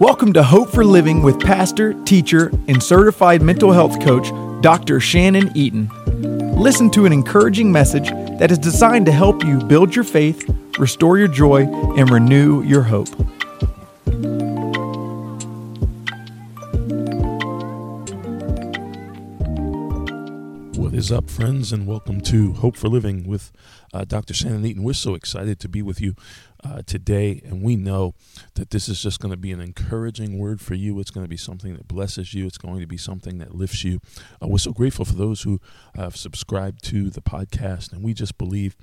Welcome to Hope for Living with pastor, teacher, and certified mental health coach, Dr. Shannon Eaton. Listen to an encouraging message that is designed to help you build your faith, restore your joy, and renew your hope. What is up, friends, and welcome to Hope for Living with uh, Dr. Shannon Eaton. We're so excited to be with you uh, today, and we know that this is just going to be an encouraging word for you. It's going to be something that blesses you. It's going to be something that lifts you. Uh, we're so grateful for those who have subscribed to the podcast, and we just believe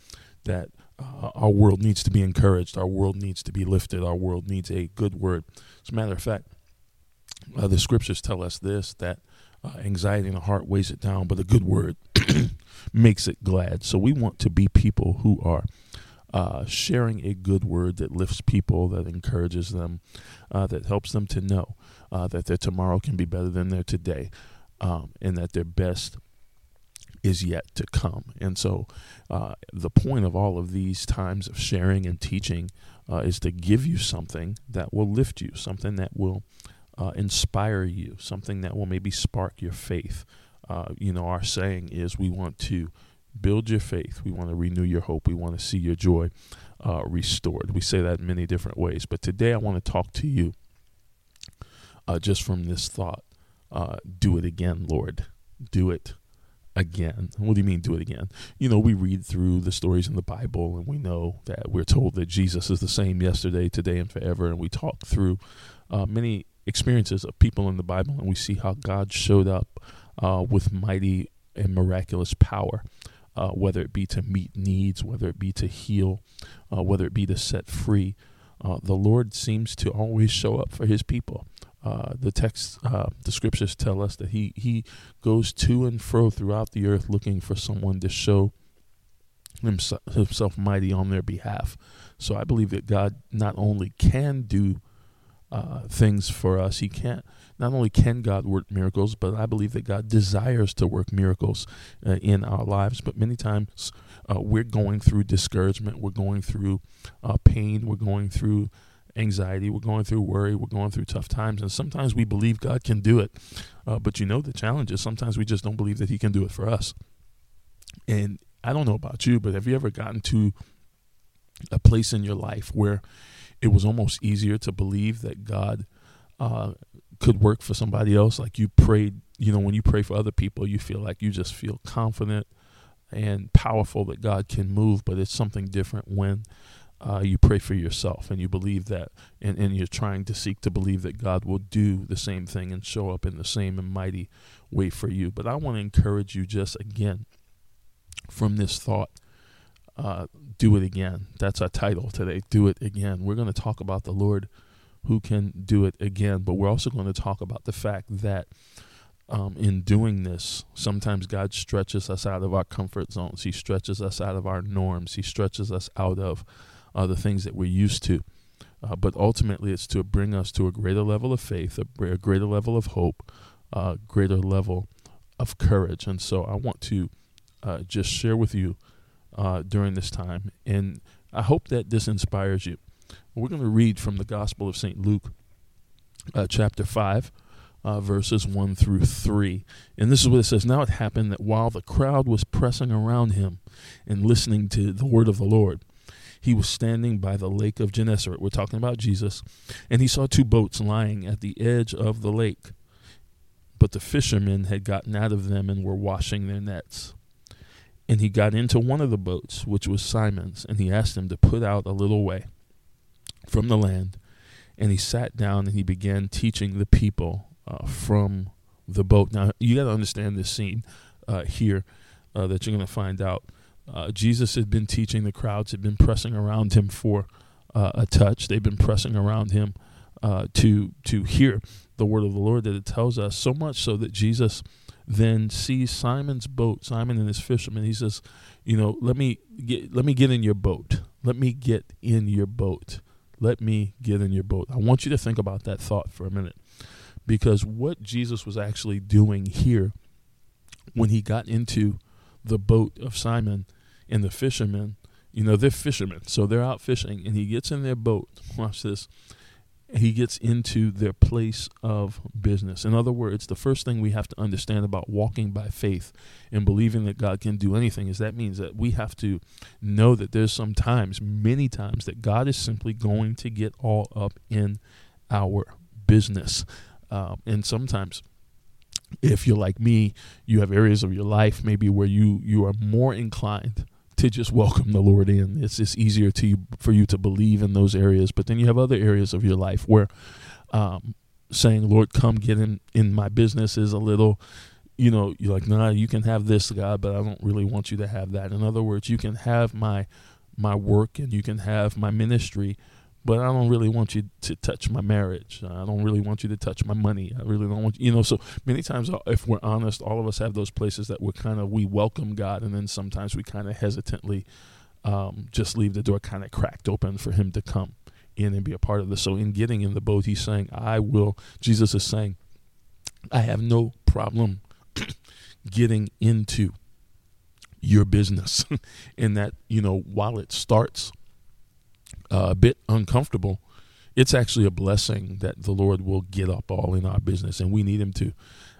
that uh, our world needs to be encouraged. Our world needs to be lifted. Our world needs a good word. As a matter of fact, uh, the scriptures tell us this that uh, anxiety in the heart weighs it down, but a good word makes it glad. So we want to be people who are uh, sharing a good word that lifts people, that encourages them, uh, that helps them to know uh, that their tomorrow can be better than their today, um, and that their best is yet to come. And so, uh, the point of all of these times of sharing and teaching uh, is to give you something that will lift you, something that will uh, inspire you, something that will maybe spark your faith. you know, our saying is we want to build your faith. We want to renew your hope. We want to see your joy uh, restored. We say that in many different ways. But today I want to talk to you uh, just from this thought uh, do it again, Lord. Do it again. What do you mean, do it again? You know, we read through the stories in the Bible and we know that we're told that Jesus is the same yesterday, today, and forever. And we talk through uh, many experiences of people in the Bible and we see how God showed up uh, with mighty and miraculous power uh, whether it be to meet needs, whether it be to heal, uh, whether it be to set free. Uh, the Lord seems to always show up for his people. Uh, the text, uh, the scriptures tell us that he, he goes to and fro throughout the earth looking for someone to show himself, himself mighty on their behalf. So I believe that God not only can do uh, things for us, he can't not only can God work miracles, but I believe that God desires to work miracles uh, in our lives. But many times uh, we're going through discouragement, we're going through uh, pain, we're going through anxiety, we're going through worry, we're going through tough times, and sometimes we believe God can do it. Uh, but you know, the challenge is sometimes we just don't believe that He can do it for us. And I don't know about you, but have you ever gotten to a place in your life where it was almost easier to believe that God uh, could work for somebody else. Like you prayed, you know, when you pray for other people, you feel like you just feel confident and powerful that God can move, but it's something different when uh, you pray for yourself and you believe that, and, and you're trying to seek to believe that God will do the same thing and show up in the same and mighty way for you. But I want to encourage you just again from this thought. Uh, do it again. That's our title today. Do it again. We're going to talk about the Lord who can do it again. But we're also going to talk about the fact that um, in doing this, sometimes God stretches us out of our comfort zones. He stretches us out of our norms. He stretches us out of uh, the things that we're used to. Uh, but ultimately, it's to bring us to a greater level of faith, a, a greater level of hope, a uh, greater level of courage. And so I want to uh, just share with you uh, during this time. And I hope that this inspires you. We're going to read from the Gospel of St. Luke, uh, chapter 5, uh, verses 1 through 3. And this is what it says Now it happened that while the crowd was pressing around him and listening to the word of the Lord, he was standing by the lake of Gennesaret. We're talking about Jesus. And he saw two boats lying at the edge of the lake. But the fishermen had gotten out of them and were washing their nets. And he got into one of the boats, which was Simon's, and he asked him to put out a little way from the land, and he sat down and he began teaching the people uh, from the boat. Now, you got to understand this scene uh, here uh, that you're going to find out. Uh, Jesus had been teaching, the crowds had been pressing around him for uh, a touch. They've been pressing around him uh, to to hear the word of the Lord that it tells us so much so that Jesus then sees Simon's boat, Simon and his fishermen. He says, "You know, let me get let me get in your boat. Let me get in your boat." Let me get in your boat. I want you to think about that thought for a minute. Because what Jesus was actually doing here when he got into the boat of Simon and the fishermen, you know, they're fishermen, so they're out fishing, and he gets in their boat. Watch this. He gets into their place of business. In other words, the first thing we have to understand about walking by faith and believing that God can do anything is that means that we have to know that there's some times, many times, that God is simply going to get all up in our business. Um, and sometimes, if you're like me, you have areas of your life maybe where you you are more inclined to just welcome the Lord in. It's just easier to you, for you to believe in those areas. But then you have other areas of your life where um, saying, "Lord, come get in in my business" is a little. You know, you're like, nah, you can have this, God, but I don't really want you to have that. In other words, you can have my my work and you can have my ministry, but I don't really want you to touch my marriage. I don't really want you to touch my money. I really don't want you, you know. So many times, uh, if we're honest, all of us have those places that we're kind of we welcome God, and then sometimes we kind of hesitantly um, just leave the door kind of cracked open for Him to come in and be a part of this. So in getting in the boat, He's saying, "I will." Jesus is saying, "I have no problem getting into." your business in that you know while it starts uh, a bit uncomfortable, it's actually a blessing that the Lord will get up all in our business, and we need Him to.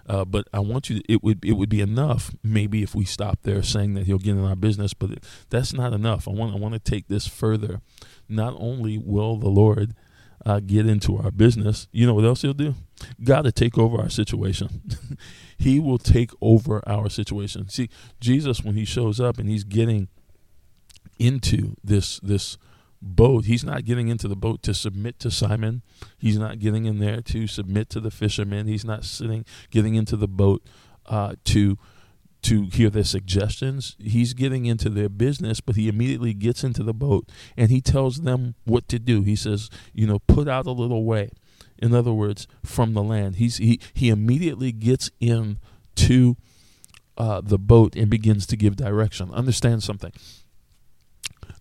Uh, but I want you. To, it would it would be enough maybe if we stop there saying that He'll get in our business, but that's not enough. I want I want to take this further. Not only will the Lord uh, get into our business, you know what else He'll do? God to take over our situation. he will take over our situation. See, Jesus when He shows up and He's getting into this this boat. He's not getting into the boat to submit to Simon. He's not getting in there to submit to the fishermen. He's not sitting getting into the boat uh, to to hear their suggestions. He's getting into their business, but he immediately gets into the boat and he tells them what to do. He says, you know, put out a little way. In other words, from the land. He's he he immediately gets in to uh, the boat and begins to give direction. Understand something.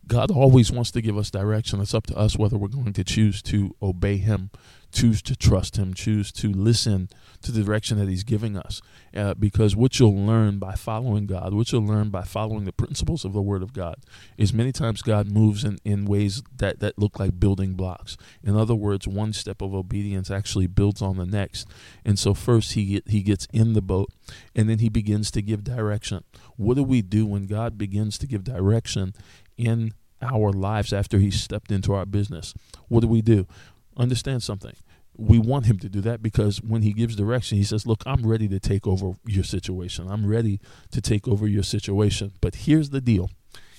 God always wants to give us direction. It's up to us whether we're going to choose to obey Him, choose to trust Him, choose to listen to the direction that He's giving us. Uh, because what you'll learn by following God, what you'll learn by following the principles of the Word of God, is many times God moves in, in ways that, that look like building blocks. In other words, one step of obedience actually builds on the next. And so, first, He, get, he gets in the boat, and then He begins to give direction. What do we do when God begins to give direction? In our lives after he stepped into our business. What do we do? Understand something. We want him to do that because when he gives direction, he says, Look, I'm ready to take over your situation. I'm ready to take over your situation. But here's the deal.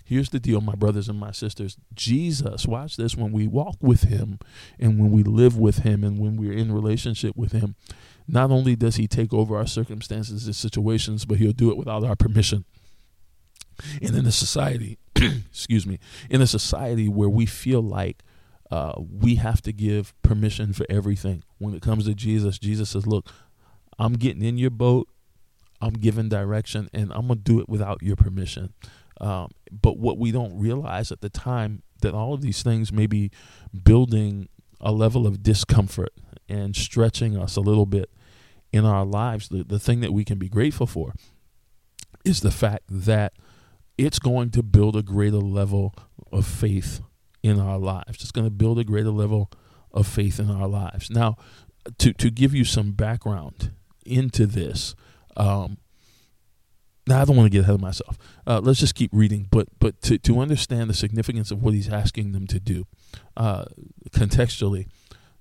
Here's the deal, my brothers and my sisters. Jesus, watch this, when we walk with him and when we live with him and when we're in relationship with him, not only does he take over our circumstances and situations, but he'll do it without our permission. And in a society, excuse me, in a society where we feel like uh, we have to give permission for everything. When it comes to Jesus, Jesus says, Look, I'm getting in your boat, I'm giving direction, and I'm going to do it without your permission. Um, but what we don't realize at the time that all of these things may be building a level of discomfort and stretching us a little bit in our lives. The, the thing that we can be grateful for is the fact that it's going to build a greater level of faith in our lives. It's going to build a greater level of faith in our lives. Now, to to give you some background into this, um, now I don't want to get ahead of myself. Uh, let's just keep reading, but but to to understand the significance of what he's asking them to do, uh, contextually,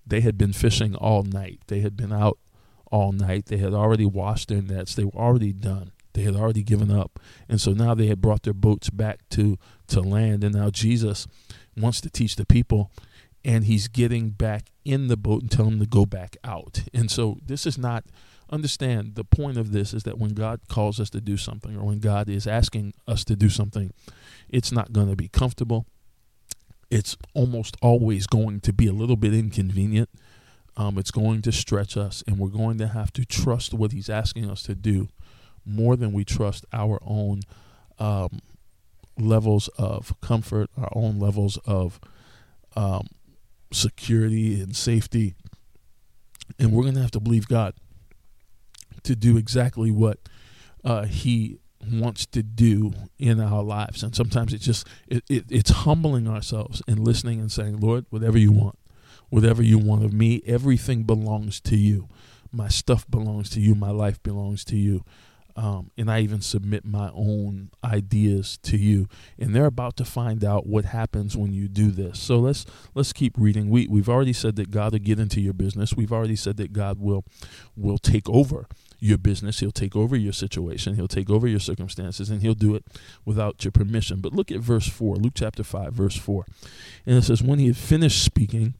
they had been fishing all night. They had been out all night. They had already washed their nets. They were already done. They had already given up. And so now they had brought their boats back to, to land. And now Jesus wants to teach the people, and he's getting back in the boat and telling them to go back out. And so this is not, understand the point of this is that when God calls us to do something or when God is asking us to do something, it's not going to be comfortable. It's almost always going to be a little bit inconvenient. Um, it's going to stretch us, and we're going to have to trust what He's asking us to do more than we trust our own um, levels of comfort, our own levels of um, security and safety. And we're going to have to believe God to do exactly what uh, He wants to do in our lives. And sometimes it's just it, it, it's humbling ourselves and listening and saying, Lord, whatever you want, whatever you want of me. Everything belongs to you. My stuff belongs to you. My life belongs to you. Um, and I even submit my own ideas to you. And they're about to find out what happens when you do this. So let's let's keep reading. We we've already said that God will get into your business. We've already said that God will will take over your business. He'll take over your situation. He'll take over your circumstances, and he'll do it without your permission. But look at verse four, Luke chapter five, verse four, and it says, "When he had finished speaking,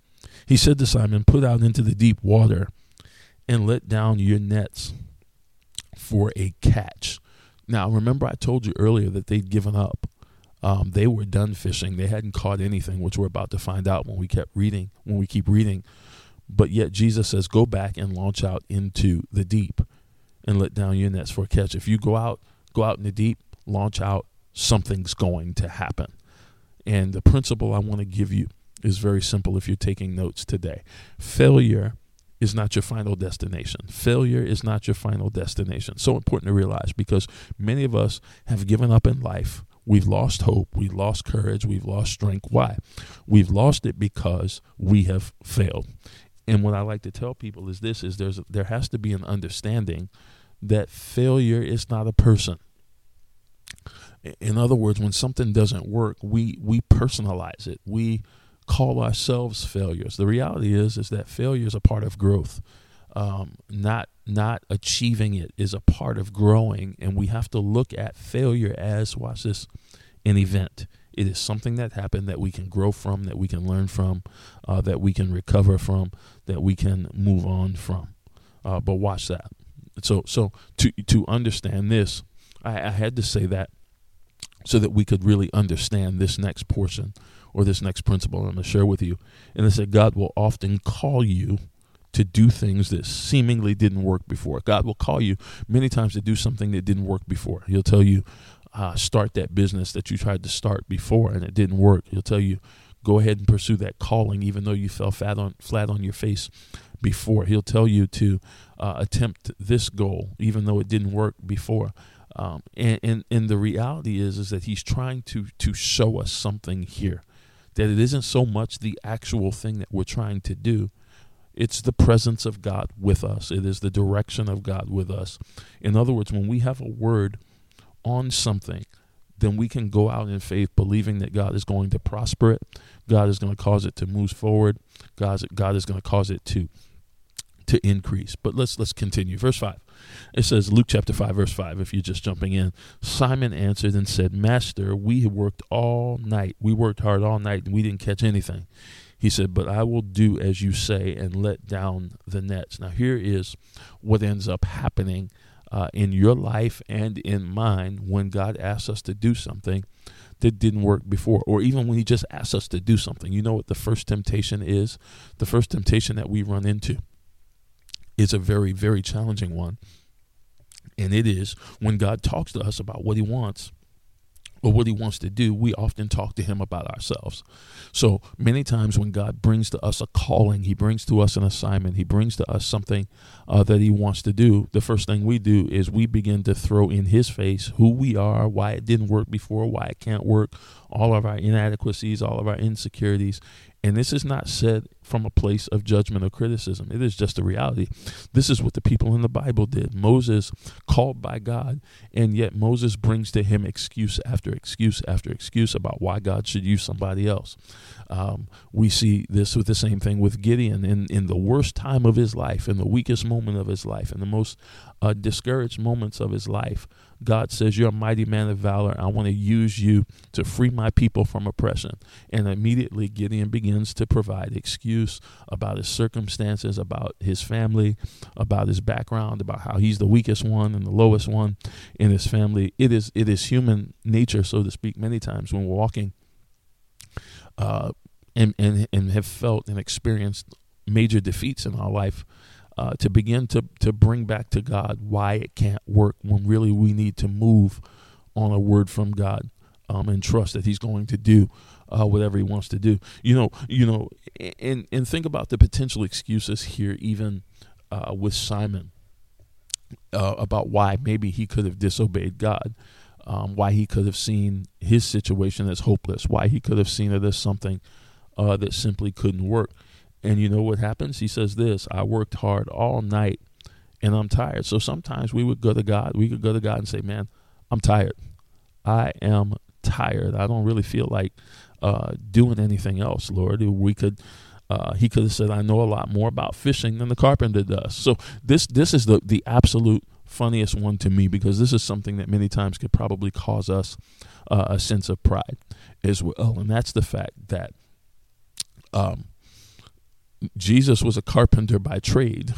he said to Simon, Put out into the deep water, and let down your nets." For a catch. Now, remember, I told you earlier that they'd given up. Um, they were done fishing. They hadn't caught anything, which we're about to find out when we kept reading, when we keep reading. But yet Jesus says, Go back and launch out into the deep and let down your nets for a catch. If you go out, go out in the deep, launch out, something's going to happen. And the principle I want to give you is very simple if you're taking notes today. Failure is not your final destination. Failure is not your final destination. So important to realize because many of us have given up in life. We've lost hope. We've lost courage. We've lost strength. Why? We've lost it because we have failed. And what I like to tell people is this: is there's there has to be an understanding that failure is not a person. In other words, when something doesn't work, we we personalize it. We call ourselves failures. The reality is is that failure is a part of growth. Um, not not achieving it is a part of growing, and we have to look at failure as watch this an event. It is something that happened that we can grow from, that we can learn from, uh, that we can recover from, that we can move on from. Uh, but watch that. So so to to understand this, I, I had to say that so that we could really understand this next portion or this next principle I'm going to share with you. And it said God will often call you to do things that seemingly didn't work before. God will call you many times to do something that didn't work before. He'll tell you, uh, start that business that you tried to start before and it didn't work. He'll tell you, go ahead and pursue that calling even though you fell flat on, flat on your face before. He'll tell you to uh, attempt this goal even though it didn't work before. Um, and, and and the reality is is that he's trying to to show us something here that it isn't so much the actual thing that we're trying to do it's the presence of God with us. It is the direction of God with us. In other words when we have a word on something then we can go out in faith believing that God is going to prosper it. God is going to cause it to move forward. God God is going to cause it to to increase but let's let's continue verse 5 it says, Luke chapter 5, verse 5, if you're just jumping in. Simon answered and said, Master, we worked all night. We worked hard all night and we didn't catch anything. He said, But I will do as you say and let down the nets. Now, here is what ends up happening uh, in your life and in mine when God asks us to do something that didn't work before, or even when He just asks us to do something. You know what the first temptation is? The first temptation that we run into is a very, very challenging one. And it is when God talks to us about what He wants or what He wants to do, we often talk to Him about ourselves. So many times when God brings to us a calling, He brings to us an assignment, He brings to us something uh, that He wants to do, the first thing we do is we begin to throw in His face who we are, why it didn't work before, why it can't work, all of our inadequacies, all of our insecurities. And this is not said from a place of judgment or criticism. It is just a reality. This is what the people in the Bible did. Moses called by God, and yet Moses brings to him excuse after excuse after excuse about why God should use somebody else. Um, we see this with the same thing with Gideon in, in the worst time of his life, in the weakest moment of his life, in the most uh, discouraged moments of his life. God says, You're a mighty man of valor. I want to use you to free my people from oppression. And immediately Gideon begins to provide excuse about his circumstances, about his family, about his background, about how he's the weakest one and the lowest one in his family. It is it is human nature, so to speak, many times when we're walking uh, and, and, and have felt and experienced major defeats in our life. Uh, to begin to, to bring back to God why it can't work when really we need to move on a word from God um, and trust that He's going to do uh, whatever He wants to do. You know, you know, and and think about the potential excuses here, even uh, with Simon, uh, about why maybe he could have disobeyed God um, why he could have seen his situation as hopeless, why he could have seen it as something uh, that simply couldn't work. And you know what happens? He says this I worked hard all night and I'm tired. So sometimes we would go to God. We could go to God and say, Man, I'm tired. I am tired. I don't really feel like uh, doing anything else, Lord. We could. Uh, he could have said, "I know a lot more about fishing than the carpenter does." So this this is the the absolute funniest one to me because this is something that many times could probably cause us uh, a sense of pride as well, and that's the fact that um, Jesus was a carpenter by trade.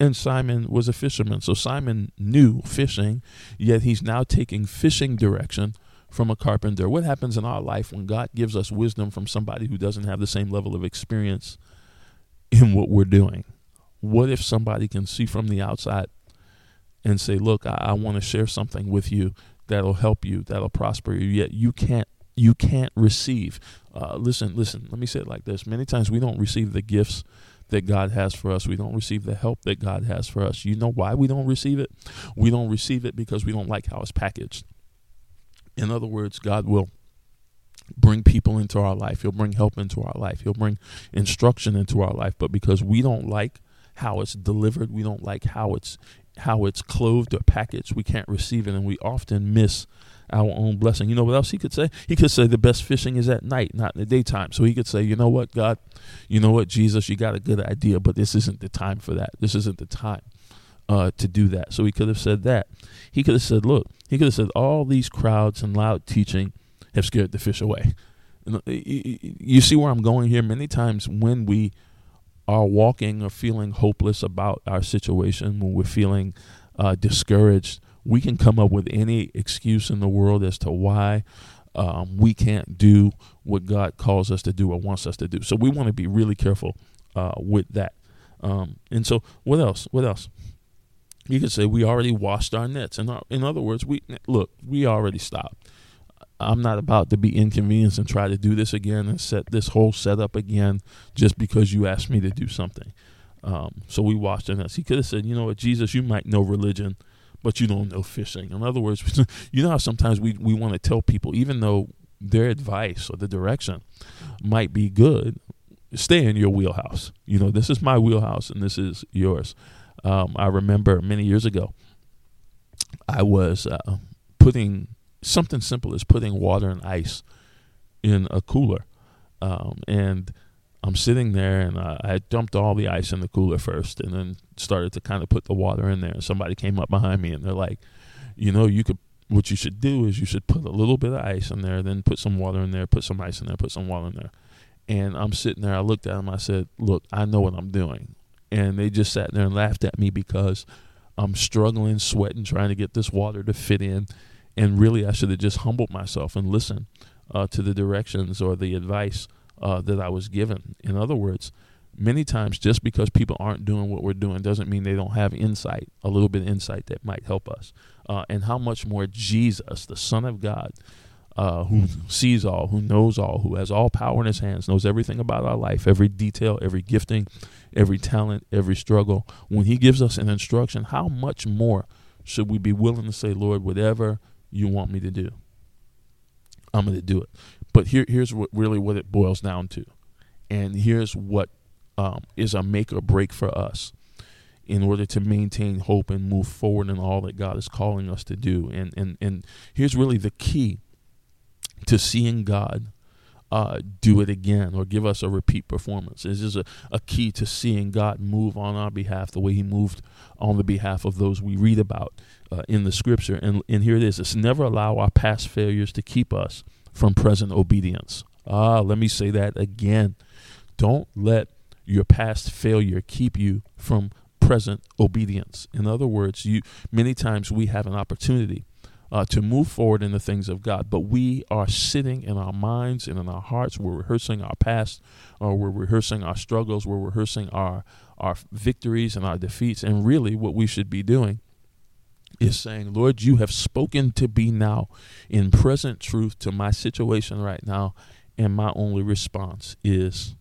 And Simon was a fisherman. So Simon knew fishing, yet he's now taking fishing direction from a carpenter. What happens in our life when God gives us wisdom from somebody who doesn't have the same level of experience in what we're doing? What if somebody can see from the outside and say, Look, I, I want to share something with you that'll help you, that'll prosper you, yet you can't you can't receive. Uh, listen, listen, let me say it like this. Many times we don't receive the gifts that God has for us. We don't receive the help that God has for us. You know why we don't receive it? We don't receive it because we don't like how it's packaged. In other words, God will bring people into our life. He'll bring help into our life. He'll bring instruction into our life. But because we don't like how it's delivered, we don't like how it's how it's clothed or packaged, we can't receive it, and we often miss our own blessing. You know what else he could say? He could say the best fishing is at night, not in the daytime. So he could say, you know what, God, you know what, Jesus, you got a good idea, but this isn't the time for that. This isn't the time uh, to do that. So he could have said that. He could have said, look, he could have said, all these crowds and loud teaching have scared the fish away. You see where I'm going here? Many times when we are walking or feeling hopeless about our situation, when we're feeling uh, discouraged, we can come up with any excuse in the world as to why um, we can't do what God calls us to do or wants us to do. So we want to be really careful uh, with that. Um, and so, what else? What else? You could say we already washed our nets. And in other words, we look, we already stopped. I'm not about to be inconvenienced and try to do this again and set this whole setup again just because you asked me to do something. Um, so we watched our nets. He could have said, you know what, Jesus, you might know religion but you don't know fishing. In other words, you know how sometimes we, we want to tell people, even though their advice or the direction might be good, stay in your wheelhouse. You know, this is my wheelhouse and this is yours. Um, I remember many years ago, I was uh, putting something simple as putting water and ice in a cooler. Um, and I'm sitting there and uh, I dumped all the ice in the cooler first and then started to kind of put the water in there. And somebody came up behind me and they're like, you know, you could, what you should do is you should put a little bit of ice in there, then put some water in there, put some ice in there, put some water in there. And I'm sitting there, I looked at them, I said, look, I know what I'm doing. And they just sat there and laughed at me because I'm struggling, sweating, trying to get this water to fit in. And really, I should have just humbled myself and listened uh, to the directions or the advice uh, that I was given. In other words, many times just because people aren't doing what we're doing doesn't mean they don't have insight, a little bit of insight that might help us. Uh, and how much more Jesus, the Son of God, uh, who sees all, who knows all, who has all power in his hands, knows everything about our life, every detail, every gifting, every talent, every struggle. When he gives us an instruction, how much more should we be willing to say, Lord, whatever you want me to do, I'm going to do it. But here, here's what really what it boils down to, and here's what um, is a make or break for us in order to maintain hope and move forward in all that God is calling us to do. And and and here's really the key to seeing God uh, do it again or give us a repeat performance. This is a, a key to seeing God move on our behalf the way He moved on the behalf of those we read about uh, in the Scripture. And and here it is: it's never allow our past failures to keep us from present obedience. Ah, let me say that again. Don't let your past failure keep you from present obedience. In other words, you many times we have an opportunity uh, to move forward in the things of God, but we are sitting in our minds and in our hearts. We're rehearsing our past, or we're rehearsing our struggles. We're rehearsing our our victories and our defeats. And really, what we should be doing is saying, Lord, you have spoken to me now in present truth to my situation right now, and my only response is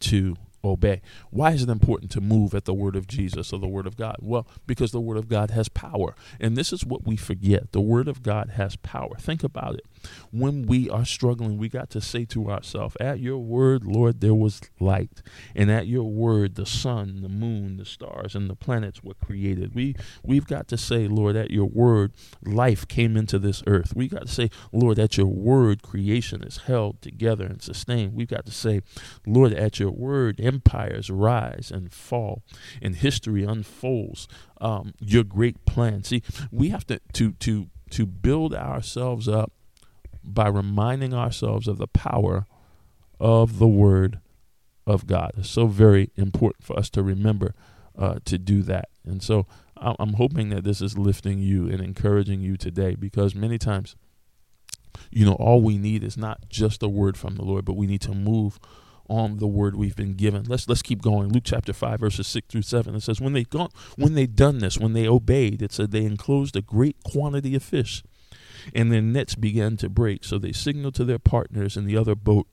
to obey. Why is it important to move at the word of Jesus or the word of God? Well, because the word of God has power. And this is what we forget the word of God has power. Think about it. When we are struggling, we got to say to ourselves, At your word, Lord, there was light. And at your word, the sun, the moon, the stars, and the planets were created. We, we've got to say, Lord, at your word, life came into this earth. We got to say, Lord, at your word, creation is held together and sustained. We've got to say, Lord, at your word, empires rise and fall, and history unfolds um, your great plan. See, we have to, to, to, to build ourselves up by reminding ourselves of the power of the Word of God. It's so very important for us to remember uh, to do that. And so I'm hoping that this is lifting you and encouraging you today because many times, you know, all we need is not just a word from the Lord, but we need to move on the word we've been given. Let's let's keep going. Luke chapter five, verses six through seven. It says, When they gone when they done this, when they obeyed, it said they enclosed a great quantity of fish and their nets began to break. So they signaled to their partners in the other boat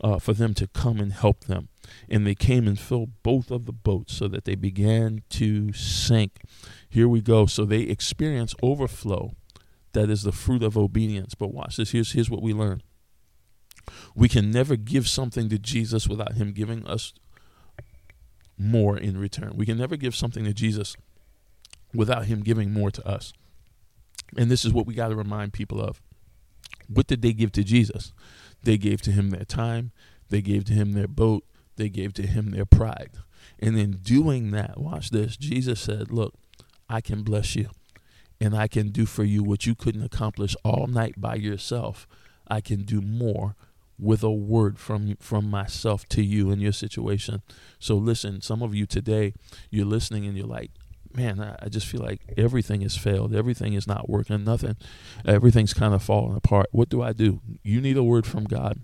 uh, for them to come and help them. And they came and filled both of the boats so that they began to sink. Here we go. So they experience overflow. That is the fruit of obedience. But watch this. Here's, here's what we learn we can never give something to Jesus without Him giving us more in return. We can never give something to Jesus without Him giving more to us. And this is what we got to remind people of. What did they give to Jesus? They gave to him their time, they gave to him their boat, they gave to him their pride. And in doing that, watch this, Jesus said, Look, I can bless you, and I can do for you what you couldn't accomplish all night by yourself. I can do more with a word from from myself to you in your situation. So listen, some of you today, you're listening and you're like, man, I, just feel like everything has failed. Everything is not working. Nothing. Everything's kind of falling apart. What do I do? You need a word from God.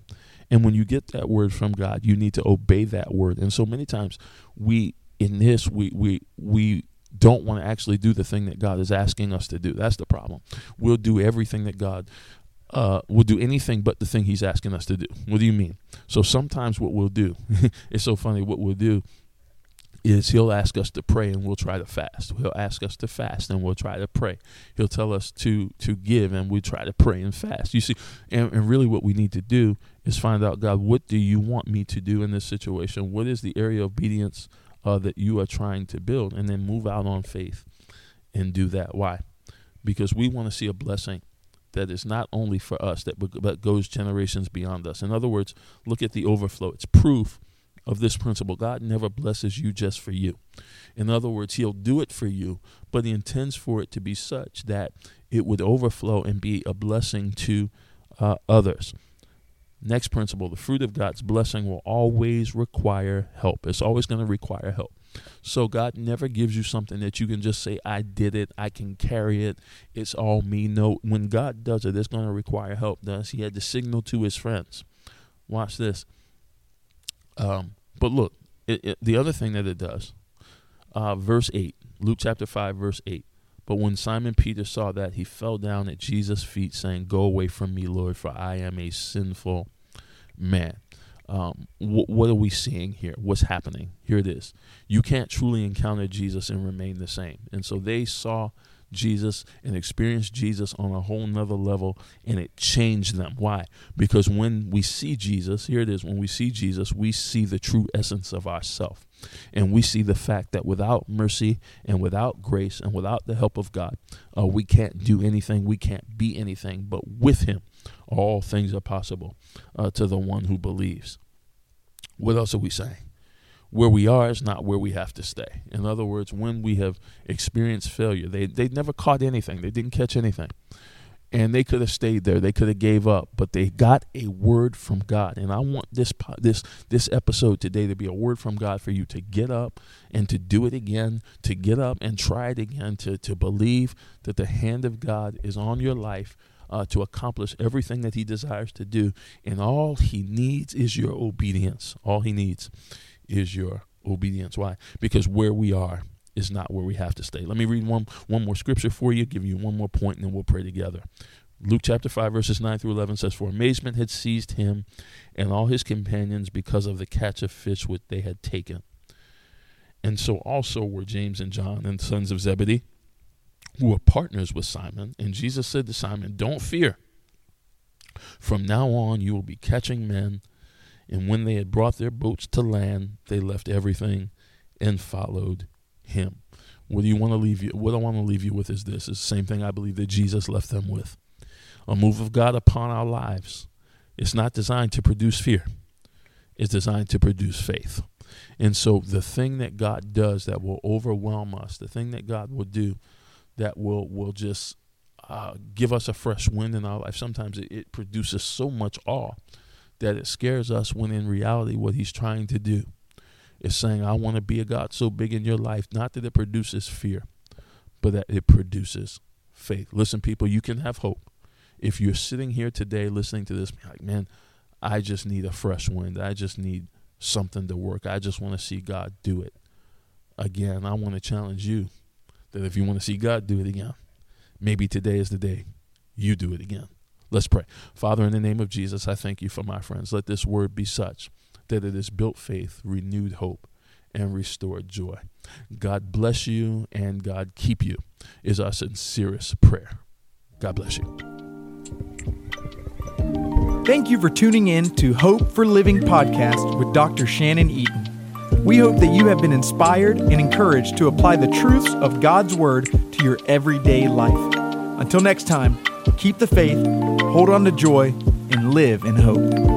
And when you get that word from God, you need to obey that word. And so many times we in this we we we don't want to actually do the thing that God is asking us to do. That's the problem. We'll do everything that God uh, we'll do anything but the thing He's asking us to do. What do you mean? So sometimes what we'll do, it's so funny. What we'll do is he'll ask us to pray and we'll try to fast. He'll ask us to fast and we'll try to pray. He'll tell us to to give and we try to pray and fast. You see, and, and really what we need to do is find out, God, what do you want me to do in this situation? What is the area of obedience uh, that you are trying to build? And then move out on faith and do that. Why? Because we want to see a blessing that is not only for us, that but goes generations beyond us. In other words, look at the overflow. It's proof of this principle. God never blesses you just for you. In other words, He'll do it for you, but He intends for it to be such that it would overflow and be a blessing to uh, others. Next principle the fruit of God's blessing will always require help. It's always going to require help. So God never gives you something that you can just say, I did it, I can carry it, it's all me. No, when God does it, it's going to require help. Thus, He had to signal to His friends. Watch this. Um, but look, it, it, the other thing that it does, uh, verse 8, Luke chapter 5, verse 8. But when Simon Peter saw that, he fell down at Jesus' feet, saying, Go away from me, Lord, for I am a sinful man. Um, wh- what are we seeing here? What's happening? Here it is. You can't truly encounter Jesus and remain the same. And so they saw Jesus and experienced Jesus on a whole nother level, and it changed them. Why? Because when we see Jesus, here it is, when we see Jesus, we see the true essence of ourself. And we see the fact that without mercy and without grace and without the help of God, uh, we can't do anything, we can't be anything, but with Him, all things are possible uh, to the one who believes. What else are we saying? Where we are is not where we have to stay. In other words, when we have experienced failure, they they never caught anything. They didn't catch anything. And they could have stayed there. They could have gave up, but they got a word from God. And I want this this this episode today to be a word from God for you to get up and to do it again, to get up and try it again, to to believe that the hand of God is on your life uh, to accomplish everything that He desires to do. And all He needs is your obedience. All He needs is your obedience. Why? Because where we are is not where we have to stay. Let me read one one more scripture for you, give you one more point, and then we'll pray together. Luke chapter 5, verses 9 through 11 says, For amazement had seized him and all his companions because of the catch of fish which they had taken. And so also were James and John and sons of Zebedee, who were partners with Simon. And Jesus said to Simon, Don't fear. From now on, you will be catching men. And when they had brought their boats to land, they left everything and followed him. What do you want to leave you? What I want to leave you with is this: is the same thing I believe that Jesus left them with. A move of God upon our lives. It's not designed to produce fear. It's designed to produce faith. And so the thing that God does that will overwhelm us, the thing that God will do that will will just uh, give us a fresh wind in our life. Sometimes it, it produces so much awe that it scares us when in reality what he's trying to do is saying, I want to be a God so big in your life, not that it produces fear, but that it produces faith. Listen, people, you can have hope. If you're sitting here today listening to this, like, man, I just need a fresh wind. I just need something to work. I just want to see God do it. Again, I want to challenge you that if you want to see God do it again, maybe today is the day you do it again. Let's pray. Father, in the name of Jesus, I thank you for my friends. Let this word be such that it has built faith, renewed hope, and restored joy. God bless you and God keep you, is our sincerest prayer. God bless you. Thank you for tuning in to Hope for Living podcast with Dr. Shannon Eaton. We hope that you have been inspired and encouraged to apply the truths of God's Word to your everyday life. Until next time, keep the faith, hold on to joy, and live in hope.